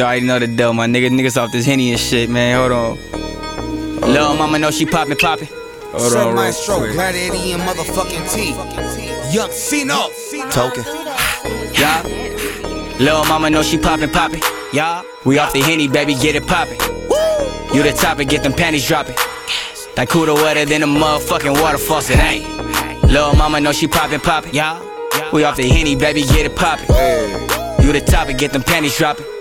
You already know the deal, my nigga. Niggas off this henny and shit, man. Hold on. Lil' mama know she poppin', poppin'. Hold Sir on, real Maestro, quick. Gladiator and motherfucking T. Young Ceno. Token. Yeah. Lil' mama know she poppin', poppin'. Yeah. We off the henny, baby, get it poppin'. You the topic, get them panties droppin'. That cooler wetter than a motherfucking water faucet, hey. Lil' mama know she poppin', poppin'. Yeah. We off the henny, baby, get it poppin'. You the topic, get them panties droppin'.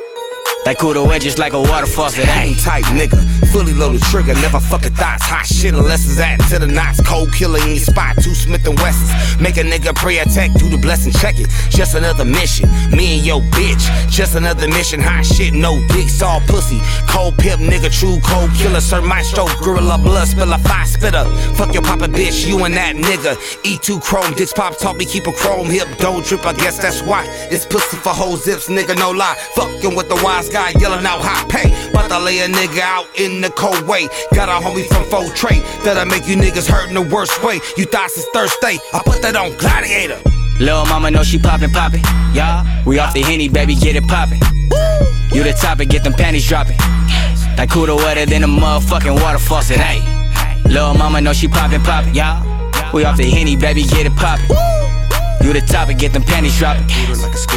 That cooler wet just like a water faucet. Gang type nigga, fully loaded trigger, never fucking thoughts, hot shit unless it's added to the knots. Cold killer in your spot, two Smith and Wessons. Make a nigga pray attack, do the blessing, check it. Just another mission, me and yo bitch. Just another mission, hot shit, no dicks, all pussy. Cold pimp nigga, true cold killer, Sir Maestro, gorilla blood spiller, fire spitter. Fuck your papa bitch, you and that nigga. E2 chrome, dicks pop taught me keep a chrome hip, don't drip, I guess that's why. It's pussy for whole zips, nigga, no lie. Fucking with the wise guy, yelling out hot pay. About to lay a nigga out in the cold way. Got a homie from Faux Trade that'll make you niggas hurt in the worst way. You thoughts is thirsty, I put that on Gladiator. Lil' mama know she poppin', poppin'. Yeah. We off the henny, baby, get it poppin'. You the topic, get them panties droppin'. That cooler wetter than a motherfucking water faucet, hey. Lil' mama know she poppin', poppin'. Yeah. We off the henny, baby, get it poppin'. You the topic, get them panties droppin'.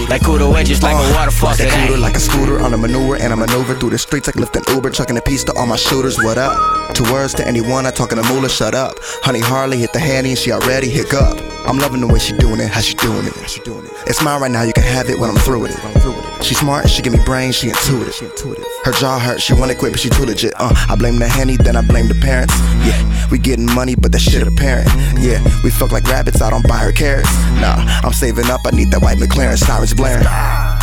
That cooler wet just like a water faucet, hey. cooler like a scooter on a maneuver and I maneuver through the streets like lifting Uber, chucking a piece to all my shooters. What up? Two words to anyone, I talking to Moolah, shut up. Honey Harley hit the handy and she already hiccup. I'm loving the way she doing it, how she doing it. It's mine right now, you can have it when I'm through with it. She smart, she give me brains, she intuitive. Her jaw hurt, she wanna quit, but she too legit. Uh, I blame the henny, then I blame the parents. Yeah, we getting money, but that shit apparent. Yeah, we fuck like rabbits, I don't buy her carrots. Nah, I'm saving up, I need that white McLaren, sirens blaring.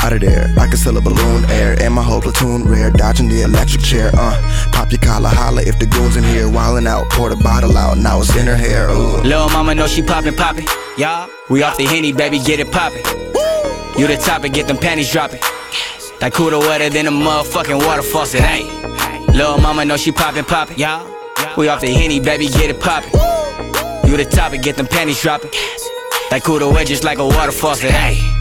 Out of there, I can sell a balloon, air, and my whole platoon rare, dodging the electric chair. Uh, pop your collar, holla if the goons in here, wildin' out, pour the bottle out, now it's in her hair. Ooh. Lil' mama know she poppin', poppin'. Yeah. We off the henny, baby, get it poppin'. You the topic, get them panties droppin'. That cooler wetter than a motherfucking water faucet, ain't. Lil' mama know she poppin', poppin'. Yeah. We off the henny, baby, get it poppin'. You the topic, get them panties droppin'. That cooler wet just like a water faucet, hey.